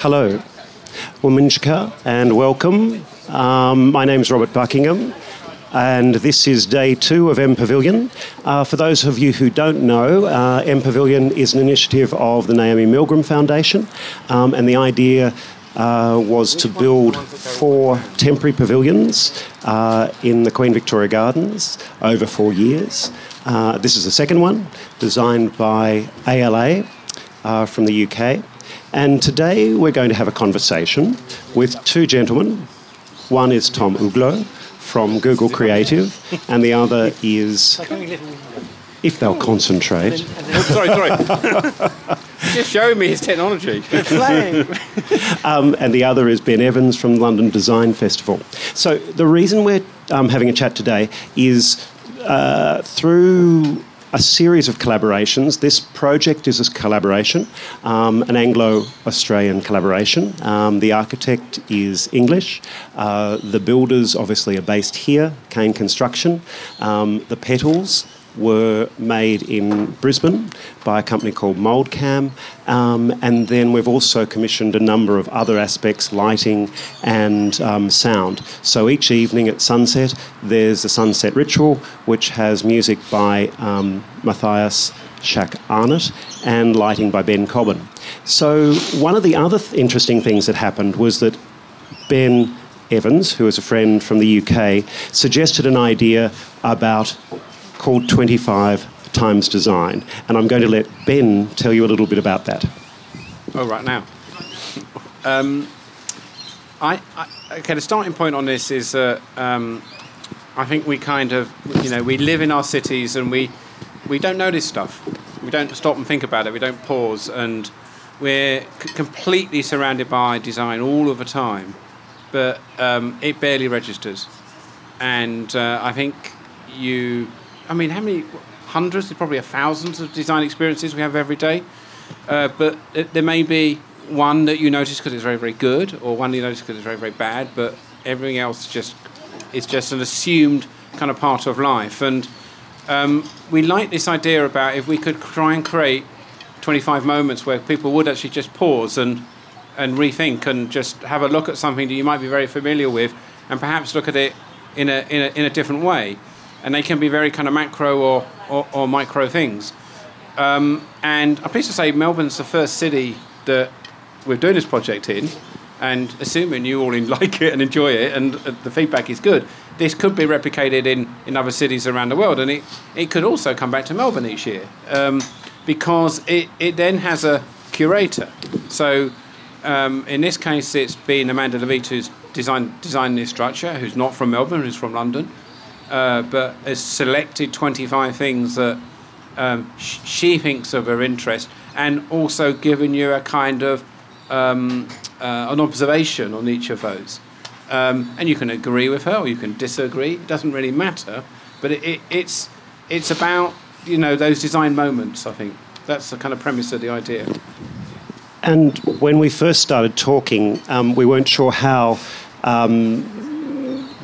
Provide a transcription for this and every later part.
Hello, Wominjeka, and welcome. Um, my name is Robert Buckingham, and this is day two of M Pavilion. Uh, for those of you who don't know, uh, M Pavilion is an initiative of the Naomi Milgram Foundation, um, and the idea uh, was to build four temporary pavilions uh, in the Queen Victoria Gardens over four years. Uh, this is the second one, designed by ALA uh, from the UK. And today we're going to have a conversation with two gentlemen. One is Tom Uglow from Google Creative, and the other is, if they'll concentrate, sorry, sorry. Just showing me his technology. um, and the other is Ben Evans from London Design Festival. So the reason we're um, having a chat today is uh, through a series of collaborations. This project is a collaboration, um, an Anglo Australian collaboration. Um, the architect is English. Uh, the builders obviously are based here, Kane Construction. Um, the petals were made in Brisbane by a company called Mouldcam. Um, and then we've also commissioned a number of other aspects, lighting and um, sound. So each evening at sunset, there's a sunset ritual, which has music by um, Matthias Schack Arnott and lighting by Ben Cobham. So one of the other th- interesting things that happened was that Ben Evans, who is a friend from the UK, suggested an idea about called 25 times design. And I'm going to let Ben tell you a little bit about that. Oh, right now. Um, I, I, okay, the starting point on this is uh, um, I think we kind of, you know, we live in our cities and we, we don't notice stuff. We don't stop and think about it. We don't pause. And we're c- completely surrounded by design all of the time. But um, it barely registers. And uh, I think you I mean, how many hundreds, probably a thousands of design experiences we have every day. Uh, but it, there may be one that you notice because it's very, very good, or one you notice because it's very, very bad. But everything else just is just an assumed kind of part of life. And um, we like this idea about if we could try and create 25 moments where people would actually just pause and and rethink and just have a look at something that you might be very familiar with, and perhaps look at it in a in a, in a different way and they can be very kind of macro or, or, or micro things. Um, and I'm pleased to say Melbourne's the first city that we're doing this project in, and assuming you all like it and enjoy it, and uh, the feedback is good, this could be replicated in, in other cities around the world, and it, it could also come back to Melbourne each year um, because it, it then has a curator. So um, in this case, it's been Amanda Levete who's designed, designed this structure, who's not from Melbourne, who's from London uh, but has selected 25 things that um, sh- she thinks of her interest, and also given you a kind of um, uh, an observation on each of those. Um, and you can agree with her or you can disagree. It doesn't really matter, but it, it, it's it's about you know those design moments. I think that's the kind of premise of the idea. And when we first started talking, um, we weren't sure how um,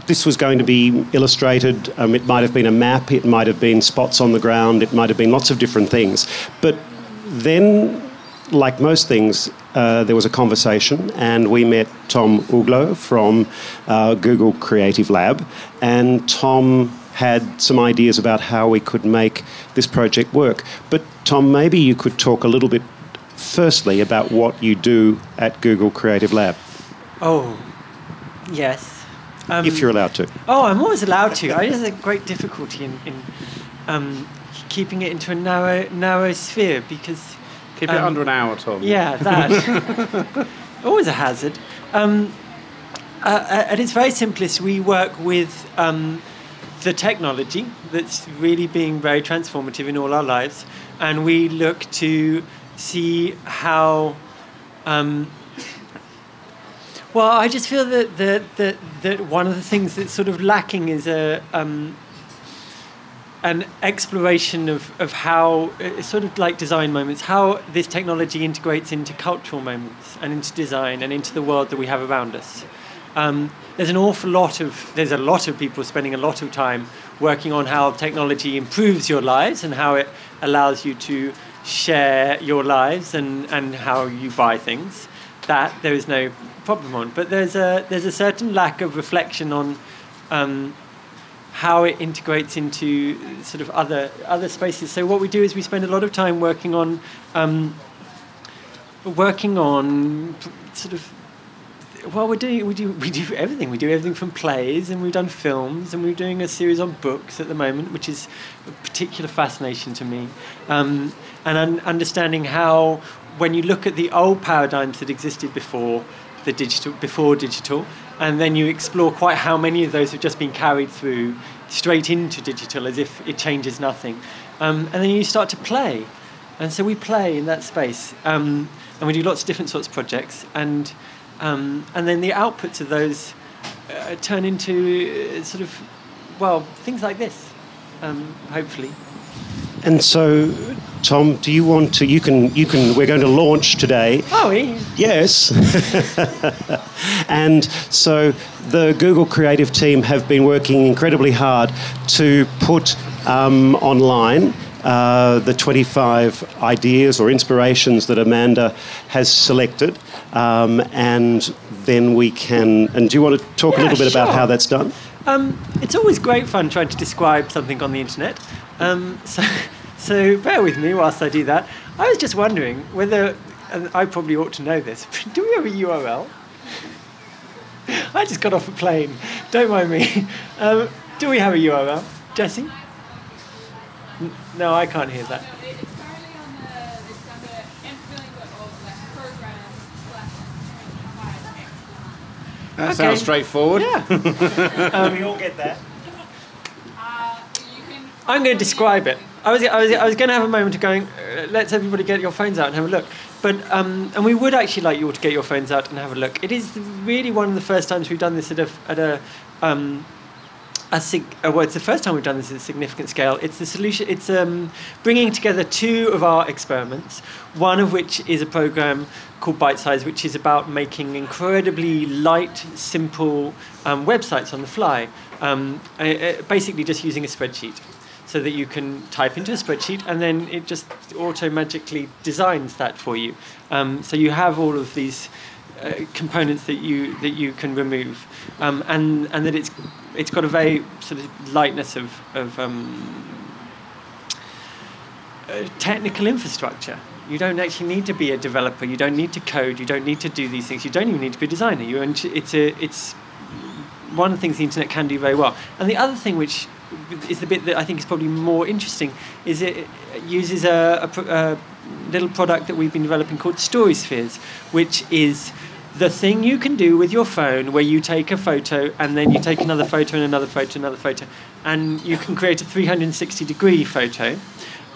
this was going to be illustrated. Um, it might have been a map, it might have been spots on the ground, it might have been lots of different things. But then, like most things, uh, there was a conversation, and we met Tom Uglow from uh, Google Creative Lab, and Tom had some ideas about how we could make this project work. But Tom, maybe you could talk a little bit firstly about what you do at Google Creative Lab. Oh, yes. Um, if you're allowed to. Oh, I'm always allowed to. I have a great difficulty in, in um, keeping it into a narrow narrow sphere because. Keep um, it under an hour, Tom. Yeah, that. always a hazard. Um, uh, uh, at its very simplest, we work with um, the technology that's really being very transformative in all our lives, and we look to see how um, well, I just feel that, that, that, that one of the things that's sort of lacking is a, um, an exploration of, of how, it's sort of like design moments, how this technology integrates into cultural moments and into design and into the world that we have around us. Um, there's an awful lot of, there's a lot of people spending a lot of time working on how technology improves your lives and how it allows you to share your lives and, and how you buy things. that there is no problem on. But there's a there's a certain lack of reflection on um, how it integrates into sort of other other spaces. So what we do is we spend a lot of time working on um, working on sort of well, we're doing we do we do everything. We do everything from plays, and we've done films, and we're doing a series on books at the moment, which is a particular fascination to me. Um, and un- understanding how, when you look at the old paradigms that existed before the digital, before digital, and then you explore quite how many of those have just been carried through straight into digital, as if it changes nothing. Um, and then you start to play, and so we play in that space, um, and we do lots of different sorts of projects, and um, and then the outputs of those uh, turn into uh, sort of, well, things like this, um, hopefully. And so, Tom, do you want to? You can. You can. We're going to launch today. Oh, yeah. Yes. and so the Google Creative team have been working incredibly hard to put um, online uh, the 25 ideas or inspirations that Amanda has selected. Um, and then we can. And do you want to talk Yeah, a little bit about how that's done? Um, it's always great fun trying to describe something on the internet. Um, so, so bear with me whilst I do that. I was just wondering whether, and I probably ought to know this, but do we have a URL? I just got off a plane. Don't mind me. Um, do we have a URL, Jesse? N- No, I can't hear that. It's currently on the, it's under influence.org slash program slash 25x. That Okay. sounds straightforward. Yeah. we all get that. Uh, you can I'm going to describe it. I was, I was, I was going to have a moment of going, uh, let's everybody get your phones out and have a look. But, um, and we would actually like you all to get your phones out and have a look. It is really one of the first times we've done this at a, at a, um, a sig- uh, well, it's the first time we've done this at a significant scale. It's the solution. It's um, bringing together two of our experiments. One of which is a program called Bite Size, which is about making incredibly light, simple um, websites on the fly. Um, uh, uh, basically, just using a spreadsheet, so that you can type into a spreadsheet and then it just auto magically designs that for you. Um, so you have all of these uh, components that you that you can remove, um, and and that it's it's got a very sort of lightness of of um, uh, technical infrastructure. You don't actually need to be a developer. You don't need to code. You don't need to do these things. You don't even need to be a designer. You it's a it's one of the things the internet can do very well. And the other thing, which is the bit that I think is probably more interesting, is it uses a, a, a little product that we've been developing called Story Spheres, which is the thing you can do with your phone where you take a photo and then you take another photo and another photo, another photo, and you can create a 360 degree photo.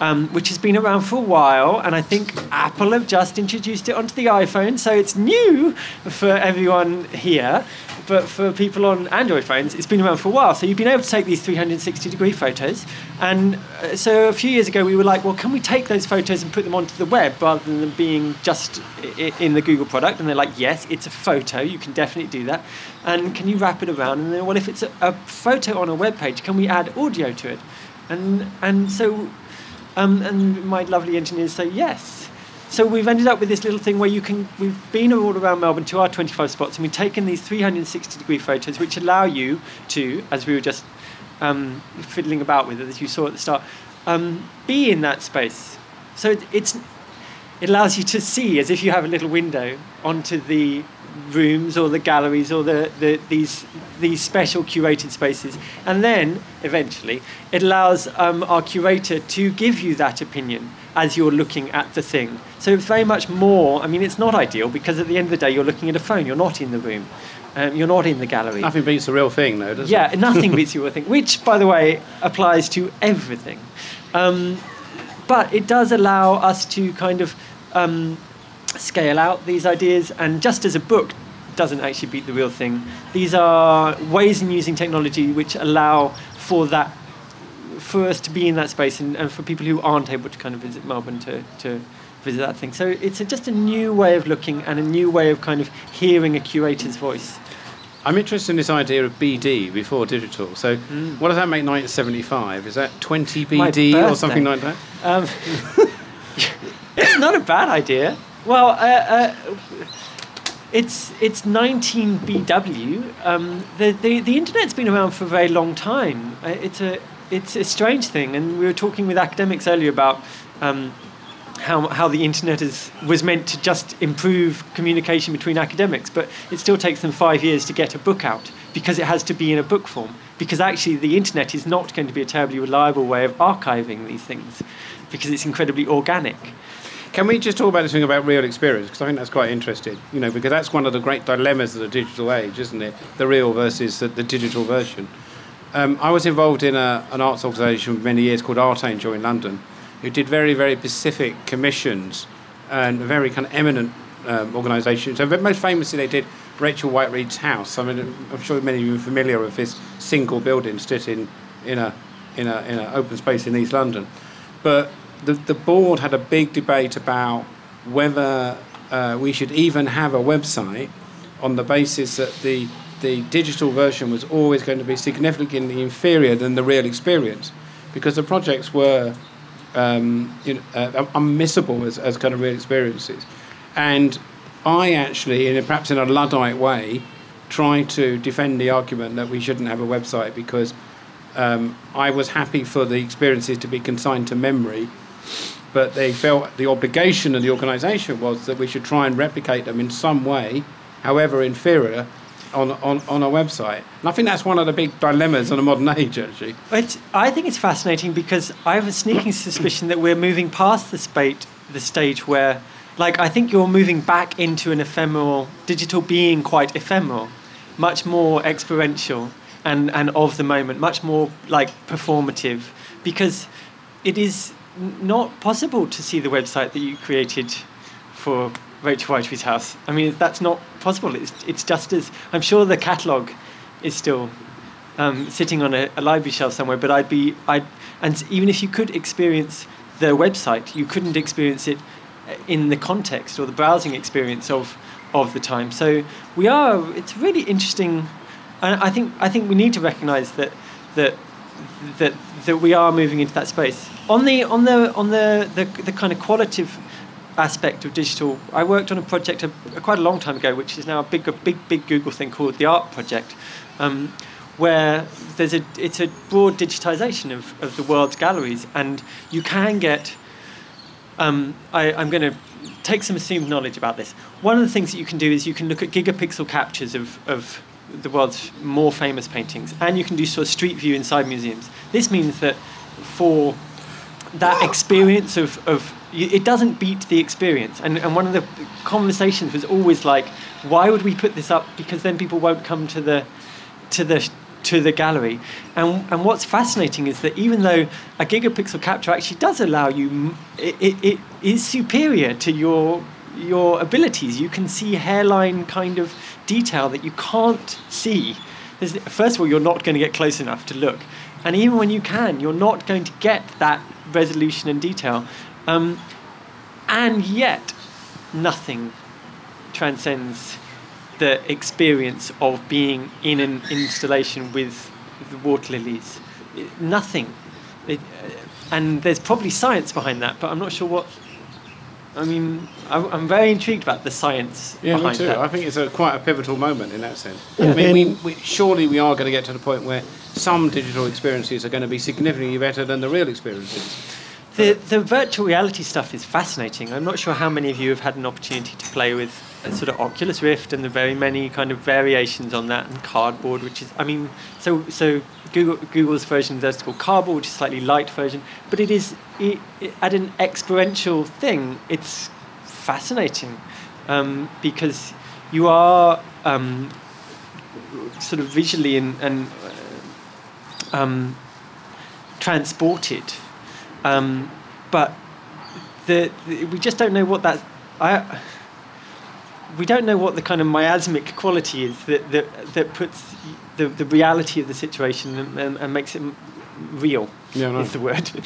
Um, which has been around for a while, and I think Apple have just introduced it onto the iPhone, so it's new for everyone here. But for people on Android phones, it's been around for a while. So you've been able to take these 360 degree photos. And uh, so a few years ago, we were like, well, can we take those photos and put them onto the web rather than them being just in the Google product? And they're like, yes, it's a photo. You can definitely do that. And can you wrap it around? And then, well, if it's a, a photo on a web page, can we add audio to it? And and so um, and my lovely engineers say yes. So we've ended up with this little thing where you can. We've been all around Melbourne to our 25 spots, and we've taken these 360 degree photos, which allow you to, as we were just um, fiddling about with, as you saw at the start, um, be in that space. So it, it's it allows you to see as if you have a little window onto the rooms or the galleries or the, the these these special curated spaces. And then eventually it allows um, our curator to give you that opinion as you're looking at the thing. So it's very much more i mean it's not ideal because at the end of the day you're looking at a phone. You're not in the room. Um, you're not in the gallery. Nothing beats the real thing, though, does yeah, it? Yeah, nothing beats your thing, which, by the way, applies to everything. Um, but it does allow us to kind of um, scale out these ideas, and just as a book doesn't actually beat the real thing, these are ways in using technology which allow for that, for us to be in that space, and, and for people who aren't able to kind of visit Melbourne to. to visit that thing so it's a, just a new way of looking and a new way of kind of hearing a curator's voice I'm interested in this idea of BD before digital. So, what does that make 1975? Is that 20 Mm. BD or something like that? Um, it's not a bad idea. Well, uh, uh, it's it's 19 BW. Um, the, the the internet's been around for a very long time. Uh, It's a it's a strange thing, and we were talking with academics earlier about. Um, how, how the internet is, was meant to just improve communication between academics, but it still takes them five years to get a book out because it has to be in a book form. Because actually, the internet is not going to be a terribly reliable way of archiving these things because it's incredibly organic. Can we just talk about this thing about real experience? Because I think that's quite interesting. You know, because that's one of the great dilemmas of the digital age, isn't it? The real versus the, the digital version. Um, I was involved in a, an arts organisation for many years called Artangel in London, who did very, very specific commissions and a very kind of eminent um, organisations. So most famously, they did Rachel Whiteread's house. I mean, I'm sure many of you are familiar with this single building stood in in a in a in an open space in East London. But the the board had a big debate about whether uh, we should even have a website on the basis that the the digital version was always going to be significantly inferior than the real experience, because the projects were um, you know, uh, unmissable as, as kind of real experiences. And I actually, in a, perhaps in a Luddite way, try to defend the argument that we shouldn't have a website because um, I was happy for the experiences to be consigned to memory, but they felt the obligation of the organisation was that we should try and replicate them in some way, however inferior, on, on, on a website. And I think that's one of the big dilemmas in the modern age, actually. It's, I think it's fascinating because I have a sneaking suspicion that we're moving past the, spate, the stage where, like, I think you're moving back into an ephemeral, digital being quite ephemeral, much more experiential and, and of the moment, much more like performative, because it is not possible to see the website that you created for Rachel Whiteread's house. I mean, that's not possible. It's, it's just as I'm sure the catalogue is still um, sitting on a, a library shelf somewhere. But I'd be I and even if you could experience the website, you couldn't experience it in the context or the browsing experience of of the time. So we are. It's really interesting, and I think I think we need to recognise that that that that we are moving into that space. On the on the on the the, the kind of qualitative aspect of digital, I worked on a project a, quite a long time ago, which is now a big, a big, big Google thing called the Art Project, um, where there's a it's a broad digitization of, of the world's galleries, and you can get. Um, I, I'm going to take some assumed knowledge about this. One of the things that you can do is you can look at gigapixel captures of, of the world's more famous paintings, and you can do sort of street view inside museums. This means that for that experience of, of it doesn't beat the experience. And, and one of the conversations was always like, why would we put this up? Because then people won't come to the to the to the gallery. And and what's fascinating is that even though a gigapixel capture actually does allow you, it, it, it is superior to your your abilities. You can see hairline kind of detail that you can't see. First of all, you're not going to get close enough to look. And even when you can, you're not going to get that resolution and detail. Um, and yet, nothing transcends the experience of being in an installation with the water lilies. It- nothing. It, uh, and there's probably science behind that, but I'm not sure what. I mean, I'm, I'm very intrigued about the science Yeah, me behind too. that. I think it's a quite a pivotal moment in that sense. Yeah. I mean, we, we, surely we are going to get to the point where some digital experiences are going to be significantly better than the real experiences. The, the virtual reality stuff is fascinating. I'm not sure how many of you have had an opportunity to play with sort of Oculus Rift and the very many kind of variations on that and cardboard, which is, I mean, so so Google, Google's version of that's called cardboard, which is slightly light version, but it is it, it, at an experiential thing. It's fascinating um, because you are um, sort of visually and, and um, transported um, but the, the, we just don't know what that I, we don't know what the kind of miasmic quality is that, that, that puts the, the reality of the situation and, and, and makes it real. Yeah, I know. is the word.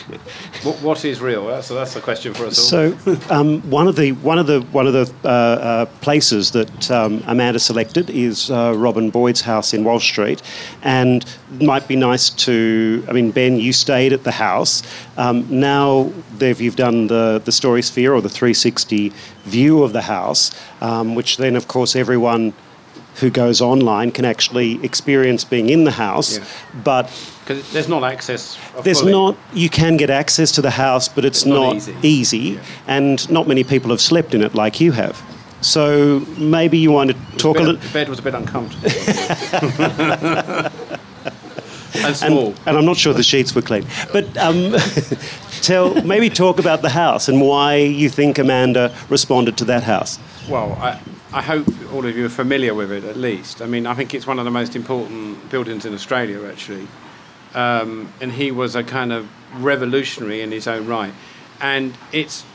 What, what is real? That's, that's a question for us all. So, um, one of the one of the one of the uh, uh, places that um, Amanda selected is uh, Robin Boyd's house in Walsh Street, and it might be nice to. I mean, Ben, you stayed at the house. Um, now, they've, you've done the the story sphere or the 360 view of the house, um, which then, of course, everyone who goes online can actually experience being in the house, Yeah. but Because there's not access. there's fully. not. You can get access to the house, but it's, It's not not, easy. easy, and not many people have slept in it like you have. So maybe you want to talk a Bed- little. The bed was a bit uncomfortable. and And, small. and I'm not sure the sheets were clean, but um, tell maybe talk about the house and why you think Amanda responded to that house. Well, I, I hope all of you are familiar with it at least. I mean, I think it's one of the most important buildings in Australia, actually. Um, and he was a kind of revolutionary in his own right. And it's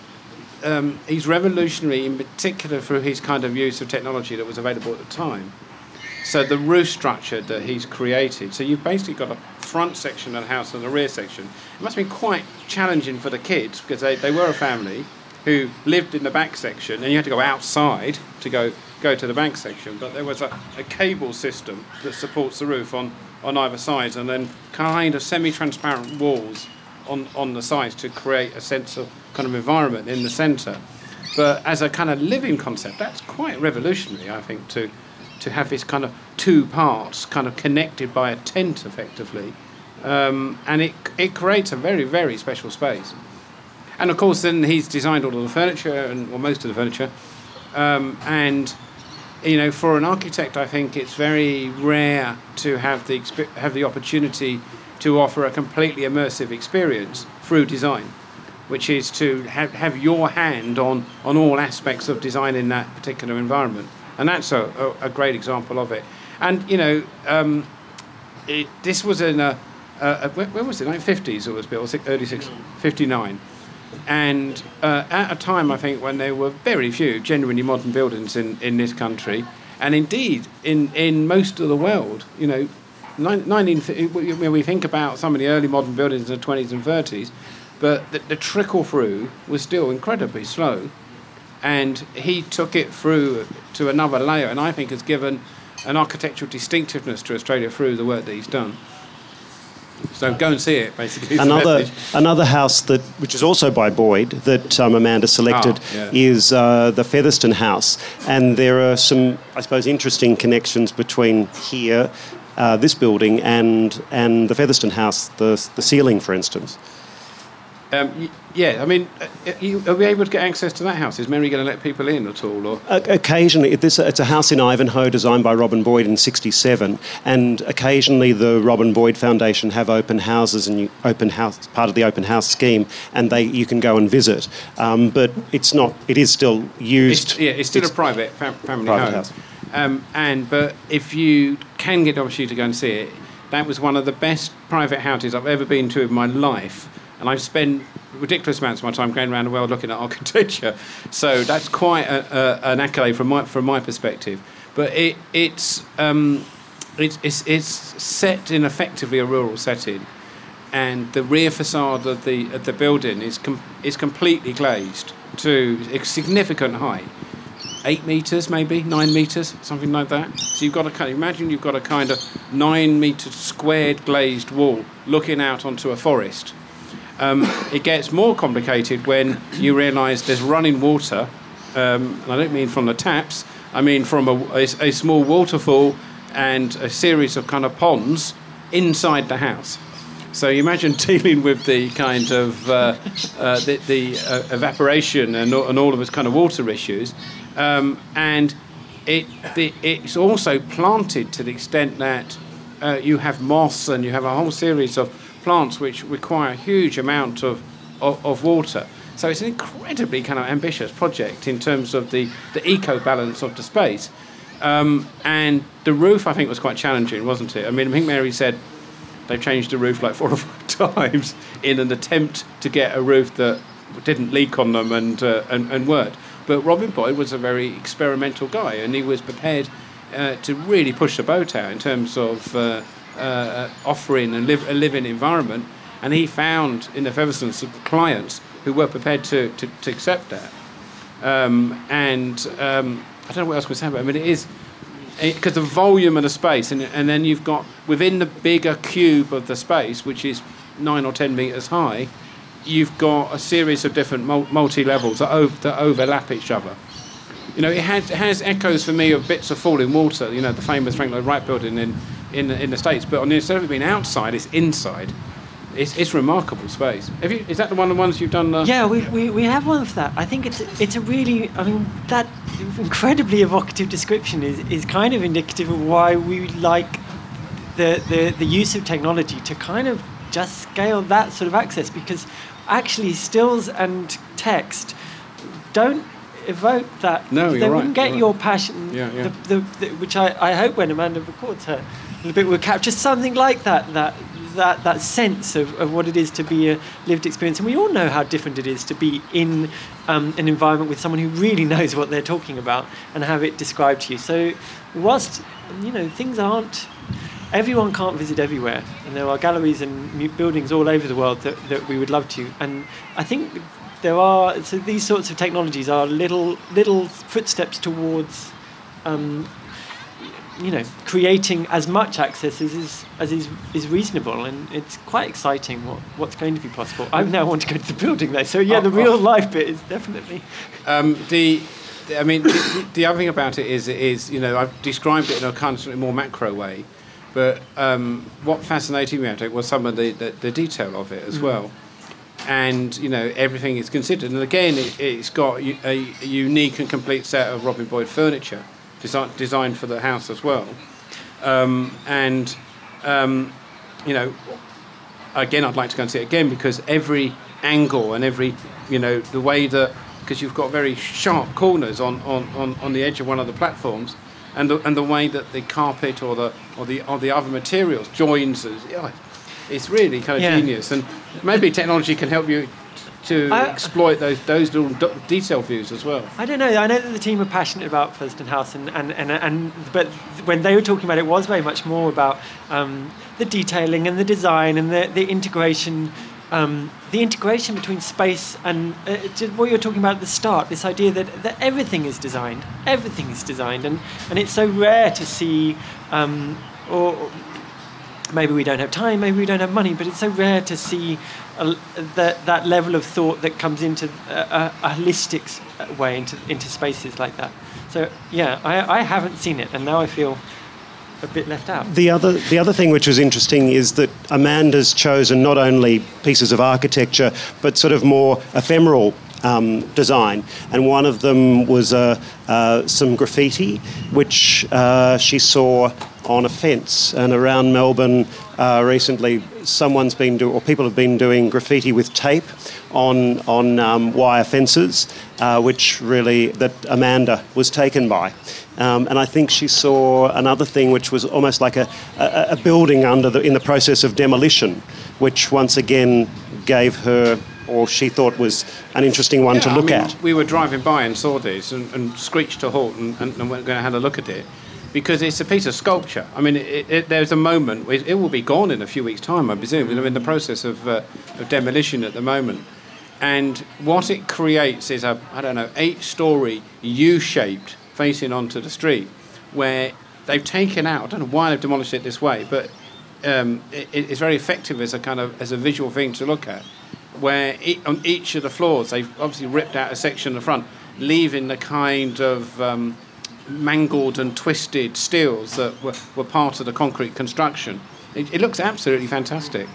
um, he's revolutionary in particular through his kind of use of technology that was available at the time. So the roof structure that he's created. So you've basically got a front section of the house and a rear section. It must have been quite challenging for the kids because they, they were a family who lived in the back section and you had to go outside to go go to the back section. But there was a, a cable system that supports the roof on, on either side and then kind of semi-transparent walls on, on the sides to create a sense of kind of environment in the centre. But as a kind of living concept, that's quite revolutionary, I think, to to have this kind of two parts kind of connected by a tent effectively. Um, and it, it creates a very, very special space. And of course, then he's designed all of the furniture and well, most of the furniture. Um, and you know, for an architect, I think it's very rare to have the have the opportunity to offer a completely immersive experience through design, which is to have, have your hand on, on all aspects of design in that particular environment. And that's a, a, a great example of it. And, you know, um, it, this was in a, a, a when was it? 1950s it was built, early 60s, 59. And uh, at a time, I think, when there were very few genuinely modern buildings in, in this country, and indeed in, in most of the world, you know, nine- 19, when we think about some of the early modern buildings in the 20s and 30s, but the, the trickle through was still incredibly slow. And he took it through to another layer, and I think has given an architectural distinctiveness to Australia through the work that he's done. So go and see it, basically. Another another house that, which is also by Boyd, that um, Amanda selected, Ah, yeah. is uh, the Featherston House, and there are some, I suppose, interesting connections between here, uh, this building, and and the Featherston House, the the ceiling, for instance. Um, yeah, I mean, uh, you, are we able to get access to that house? Is Mary going to let people in at all? Or Occasionally, this, it's a house in Ivanhoe designed by Robin Boyd in '67, and occasionally the Robin Boyd Foundation have open houses and you, open house part of the open house scheme, and they you can go and visit. Um, but it's not. It is still used. it's, yeah, it's still a private fam- family Private home. house. Um, and but if you can get the opportunity to go and see it, that was one of the best private houses I've ever been to in my life. And I've spent ridiculous amounts of my time going around the world looking at architecture. So that's quite a, a, an accolade from my from my perspective. But it, it's, um, it's it's it's set in effectively a rural setting, and the rear facade of the of the building is com- is completely glazed to a significant height eight meters, maybe nine meters, something like that. So you've got a kind. Imagine you've got a kind of nine meter squared glazed wall looking out onto a forest. Um, it gets more complicated when you realise there's running water. Um, and I don't mean from the taps. I mean from a, a, a small waterfall and a series of kind of ponds inside the house. So you imagine dealing with the kind of uh, uh, the, the uh, evaporation and, all- and all of its kind of water issues, um, and it the, it's also planted to the extent that uh, you have moss and you have a whole series of plants which require a huge amount of, of, of water. So it's an incredibly kind of ambitious project in terms of the, the eco balance of the space. Um, and the roof, I think, was quite challenging, wasn't it? I mean, I think Mary said they've changed the roof like four or five times in an attempt to get a roof that didn't leak on them and, uh, and, and worked. But Robin Boyd was a very experimental guy, and he was prepared uh, to really push the boat out in terms of uh, uh, offering a, live, a living environment. and he found in the Featherstons clients who were prepared to, to, to accept that. Um, and um, I don't know what else we say about it, but it is because the volume of the space, and, and then you've got within the bigger cube of the space, which is nine or ten meters high, you've got a series of different multi levels that, ov- that overlap each other. You know, it has, it has echoes for me of bits of Fallingwater, you know, the famous Frank Lloyd Wright building in, in, the, in the States, but on, instead of it being outside, it's inside. It's, it's remarkable space. Have you, is that the one of the ones you've done? Uh, yeah, we, we, we have one for that. I think it's it's a really, I mean, that incredibly evocative description is, is kind of indicative of why we like the, the, the use of technology to kind of just scale that sort of access because actually stills and text don't evoke that. No, they you're they right, wouldn't get you're your passion, Yeah, yeah. The, the, the, which I, I hope when Amanda records her little bit will capture something like that, that that, that sense of, of what it is to be a lived experience. And we all know how different it is to be in um, an environment with someone who really knows what they're talking about and have it described to you. So, whilst you know things aren't, everyone can't visit everywhere, and there are galleries and buildings all over the world that, that we would love to. And I think there are so these sorts of technologies are little little footsteps towards. Um, you know, creating as much access as is, as is, is reasonable, and it's quite exciting what, what's going to be possible. I now want to go to the building though, so yeah, the Oh, real oh. life bit is definitely. Um, the, I mean, the, the other thing about it is, is you know, I've described it in a kind of more macro way, but um, what fascinated me about it was some of the, the, the detail of it as well. And you know everything is considered, and again, it, it's got a, a unique and complete set of Robin Boyd furniture, design, designed for the house as well. Um, and um, you know, again, I'd like to go and see it again because every angle and every, you know, the way that, because you've got very sharp corners on, on, on, on the edge of one of the platforms, and the, and the way that the carpet or the or the or the other materials joins, yeah, it's really kind of Yeah. genius. And maybe technology can help you to I- exploit those those little d- detail views as well. I don't know. I know that the team are passionate about Featherston House, and, and, and, and but when they were talking about it, it was very much more about um, the detailing and the design and the, the integration, um, the integration between space and uh, what you were talking about at the start. This idea that, that everything is designed, everything is designed, and, and it's so rare to see, um, or maybe we don't have time, maybe we don't have money, but it's so rare to see a, that that level of thought that comes into a, a, holistic way into into spaces like that. So yeah, I, I haven't seen it, and now I feel a bit left out. The other, the other thing which was interesting is that Amanda's chosen not only pieces of architecture, but sort of more ephemeral um, design. And one of them was uh, uh, some graffiti, which uh, she saw on a fence. And around Melbourne uh, recently, someone's been doing, or people have been doing graffiti with tape on on um, wire fences, uh, which really that Amanda was taken by. Um, and I think she saw another thing, which was almost like a, a, a building under the, in the process of demolition, which once again gave her, or she thought was an interesting one to Yeah, I look mean, at. We were driving by and saw this and, and screeched to halt and, and, and went and had a look at it because it's a piece of sculpture. I mean, it, it, there's a moment, it, it will be gone in a few weeks' time, I presume. We're in the process of, uh, of demolition at the moment. And what it creates is a, I don't know, eight story U shaped facing onto the street where they've taken out, I don't know why they've demolished it this way, but um, it, it's very effective as a kind of as a visual thing to look at where on each of the floors they've obviously ripped out a section in the front, leaving the kind of um, mangled and twisted steels that were, were part of the concrete construction. It, it looks absolutely fantastic.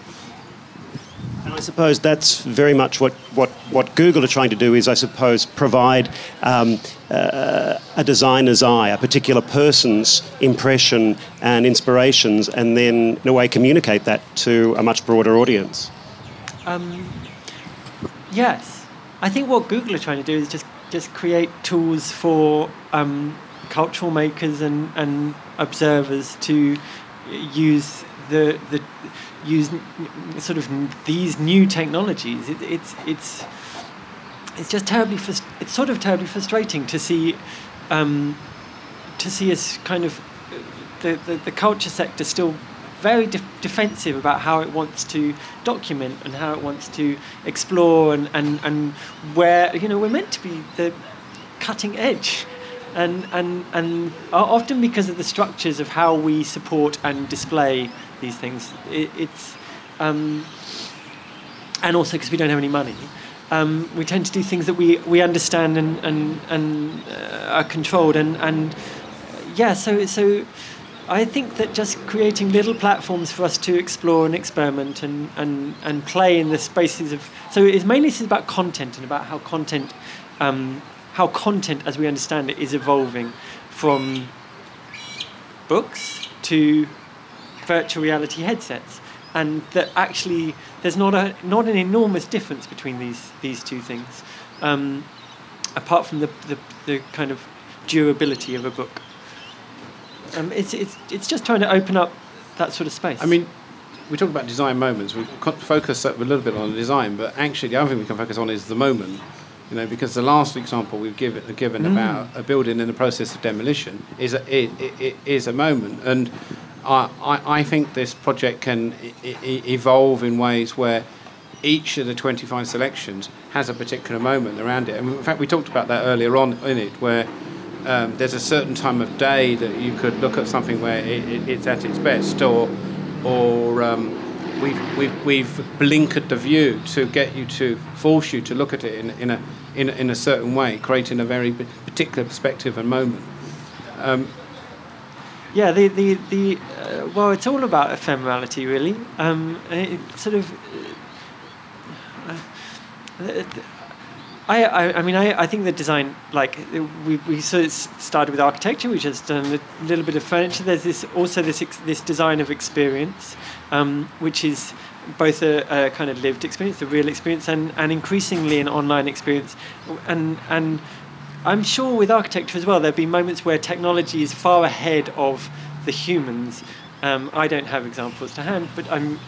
And I suppose that's very much what, what, what Google are trying to do is, I suppose, provide um, uh, a designer's eye, a particular person's impression and inspirations, and then, in a way, communicate that to a much broader audience. Um, yes, I think what Google are trying to do is just just create tools for um, cultural makers and, and observers to use the the use sort of these new technologies. It, it's it's it's just terribly frus- it's sort of terribly frustrating to see um, to see us kind of the, the, the culture sector still very de- defensive about how it wants to document and how it wants to explore and, and, and where you know we're meant to be the cutting edge and and and often because of the structures of how we support and display these things. It, it's um, and also because we don't have any money. Um, we tend to do things that we, we understand and and, and uh, are controlled. And and yeah so so I think that just creating little platforms for us to explore and experiment and, and, and play in the spaces of so it's mainly this is about content and about how content um, how content as we understand it is evolving from books to virtual reality headsets and that actually there's not a not an enormous difference between these these two things um, apart from the, the, the kind of durability of a book um, it's, it's, it's just trying to open up that sort of space. I mean, we talk about design moments. We focus a little bit on the design, but actually, the other thing we can focus on is the moment. You know, because the last example we've given, given mm. about a building in the process of demolition is a, it, it, it is a moment, and I, I, I think this project can I- evolve in ways where each of the 25 selections has a particular moment around it. And in fact, we talked about that earlier on in it, where um, there's a certain time of day that you could look at something where it, it, it's at its best, or or um, we've, we've, we've blinkered the view to get you to force you to look at it in, in, a, in, a, in a certain way, creating a very particular perspective and moment. Um, yeah, the the, the uh, well, it's all about ephemerality, really. Um, it sort of. Uh, uh, I, I, I, mean, I, I think the design, like we, we sort of started with architecture, which has done a little bit of furniture. There's this also this this design of experience, um, which is both a, a, kind of lived experience, a real experience, and, and increasingly an online experience. And and I'm sure with architecture as well, there'll be moments where technology is far ahead of the humans. Um, I don't have examples to hand, but I'm uh,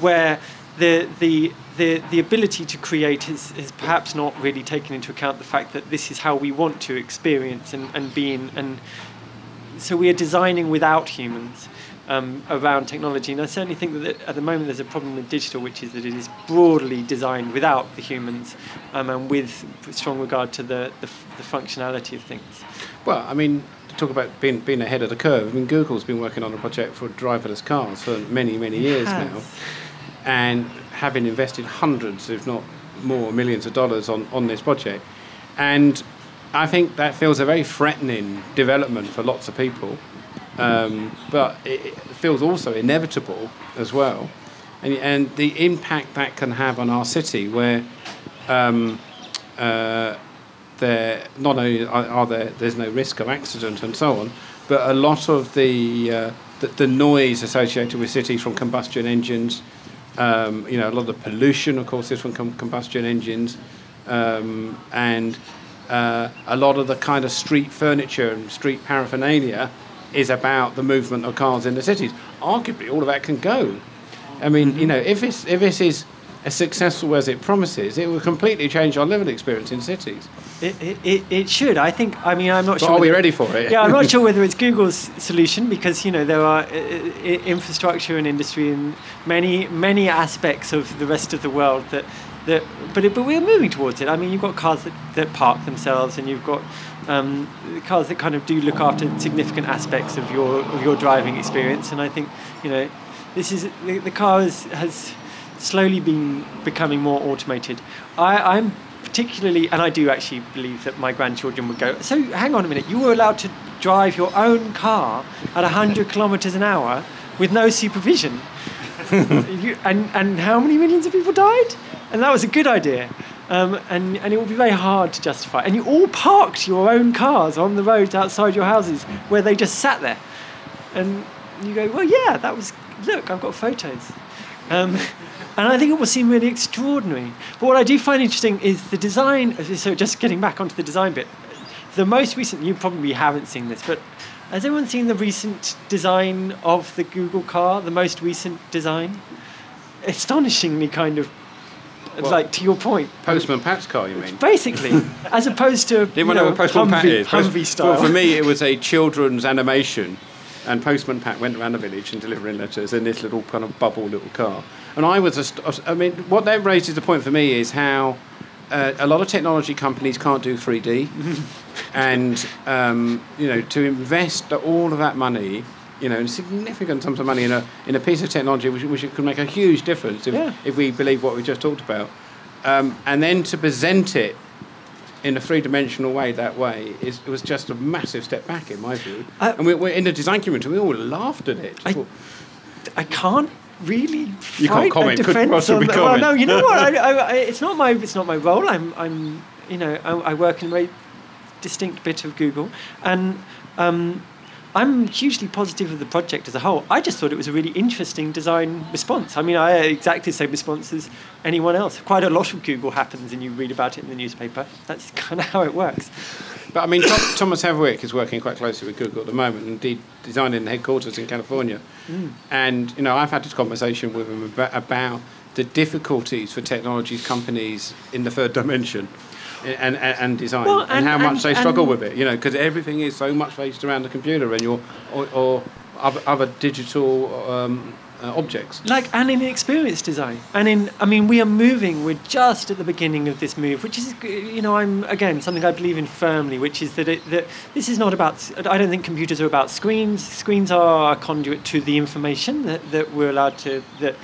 where the the the, the ability to create is, is perhaps not really taken into account the fact that this is how we want to experience and, and be in, and so we are designing without humans um, around technology and I certainly think that at the moment there's a problem with digital which is that it is broadly designed without the humans um, and with strong regard to the, the, the functionality of things. Well, I mean, to talk about being, being ahead of the curve, I mean, Google's been working on a project for driverless cars for many, many years now. And having invested hundreds, if not more, millions of dollars on, on this project. And I think that feels a very threatening development for lots of people, um, but it feels also inevitable as well. And, and the impact that can have on our city, where um, uh, there not only are, are, there there's no risk of accident and so on, but a lot of the, uh, the, the noise associated with cities from combustion engines, um, you know, a lot of the pollution, of course, is from com- combustion engines, um, and uh, a lot of the kind of street furniture and street paraphernalia is about the movement of cars in the cities. Arguably, all of that can go. I mean, mm-hmm. you know, if this if this is as successful as it promises, it will completely change our living experience in cities. It, it, it should. I think. I mean, I'm not but sure. Are we ready for it? yeah, I'm not sure whether it's Google's solution because you know there are uh, infrastructure and industry and many many aspects of the rest of the world that that. But it, but we're moving towards it. I mean, you've got cars that, that park themselves, and you've got um, cars that kind of do look after significant aspects of your of your driving experience. And I think you know this is the, the car has, has slowly been becoming more automated. I, I'm particularly, and I do actually believe that my grandchildren would go. So hang on a minute, you were allowed to drive your own car at 100 kilometres an hour with no supervision. you, and, and how many millions of people died? And that was a good idea. Um, and, and it would be very hard to justify. And you all parked your own cars on the roads outside your houses where they just sat there. And you go, well, yeah, that was, look, I've got photos. Um, and I think it will seem really extraordinary. But what I do find interesting is the design. So, just getting back onto the design bit, the most recent, you probably haven't seen this, but has anyone seen the recent design of the Google car, the most recent design? Astonishingly kind of what? like to your point. Postman Pat's car, you mean? Basically, as opposed to you know, know what Postman Humvee, Pat is? Humvee style. Well, for me, it was a children's animation and Postman Pat went around the village and delivering letters in this little kind of bubble little car. And I was, ast- I mean, what that raises the point for me is how uh, a lot of technology companies can't do 3D, and um, you know, to invest all of that money. You know, significant sums of money in a in a piece of technology which, which could make a huge difference if, Yeah. if we believe what we just talked about, um, and then to present it in a three-dimensional way that way is it was just a massive step back in my view. I- and we, we're in the design community, we all laughed at it. I- I can't really You can't comment, a defense possibly on that. Well, comment. no, you know what? I, I, I, it's not my it's not my role. I'm I'm you know I, I work in a very distinct bit of Google, and um, I'm hugely positive of the project as a whole. I just thought it was a really interesting design response. I mean, I had exactly the same response as anyone else. Quite a lot of Google happens, and you read about it in the newspaper. That's kind of how it works. But I mean, Thomas Heatherwick is working quite closely with Google at the moment, indeed designing the headquarters in California. Mm. And you know, I've had this conversation with him about, about the difficulties for technologies companies in the third dimension. And, and, and design, Well, and, and- how much they struggle with it, you know, because everything is so much based around the computer and your or, or other, other digital um, uh, objects. like and in experience design and in i mean we are moving we're just at the beginning of this move which is you know i'm again something i believe in firmly which is that it that this is not about i don't think computers are about screens screens are a conduit to the information that, that we're allowed to that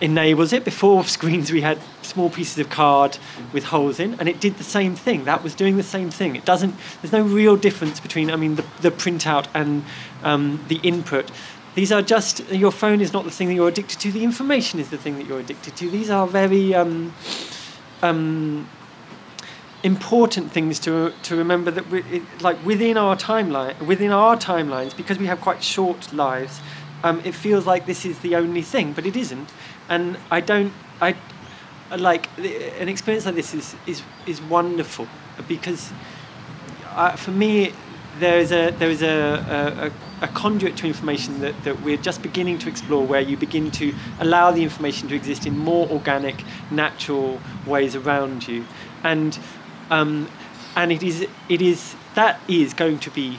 enables it? Before screens we had small pieces of card with holes in and it did the same thing. That was doing the same thing. It doesn't there's no real difference between i mean the, the printout and um, the input. These are just your phone is not the thing that you're addicted to. The information is the thing that you're addicted to. These are very um, um, important things to to remember that we, it, like within our timeline within our timelines because we have quite short lives um, it feels like this is the only thing but it isn't and I don't I I like an experience like this is is is wonderful because uh, for me there is a there is a, a, a conduit to information that, that we're just beginning to explore where you begin to allow the information to exist in more organic natural ways around you. And um, and it is it is that is going to be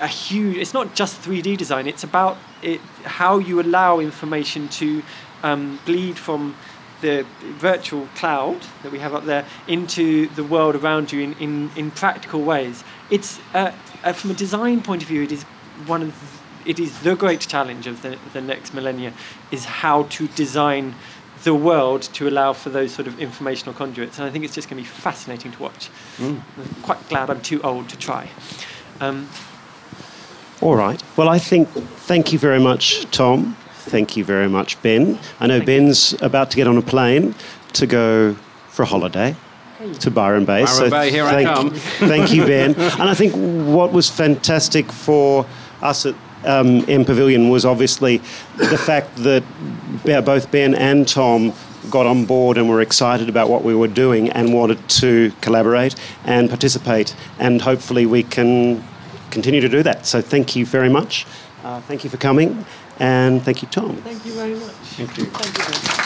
a huge it's not just 3d design it's about it how you allow information to um, bleed from the virtual cloud that we have up there into the world around you in, in, in practical ways. It's uh, uh, from a design point of view it is one of it is the great challenge of the, the next millennia is how to design the world to allow for those sort of informational conduits. And I think it's just going to be fascinating to watch. I'm quite glad I'm too old to try. Um, All right. Well, I think thank you very much, Tom. Thank you very much, Ben. I know Thank you. Ben's about to get on a plane to go for a holiday to Byron Bay. Byron Bay, here I thank, come. thank you, Ben. And I think what was fantastic for us at um, M Pavilion was obviously the fact that both Ben and Tom got on board and were excited about what we were doing and wanted to collaborate and participate. And hopefully we can continue to do that. So thank you very much. Uh, thank you for coming. And thank you, Tom. thank you very much Thank you. Thank you very much.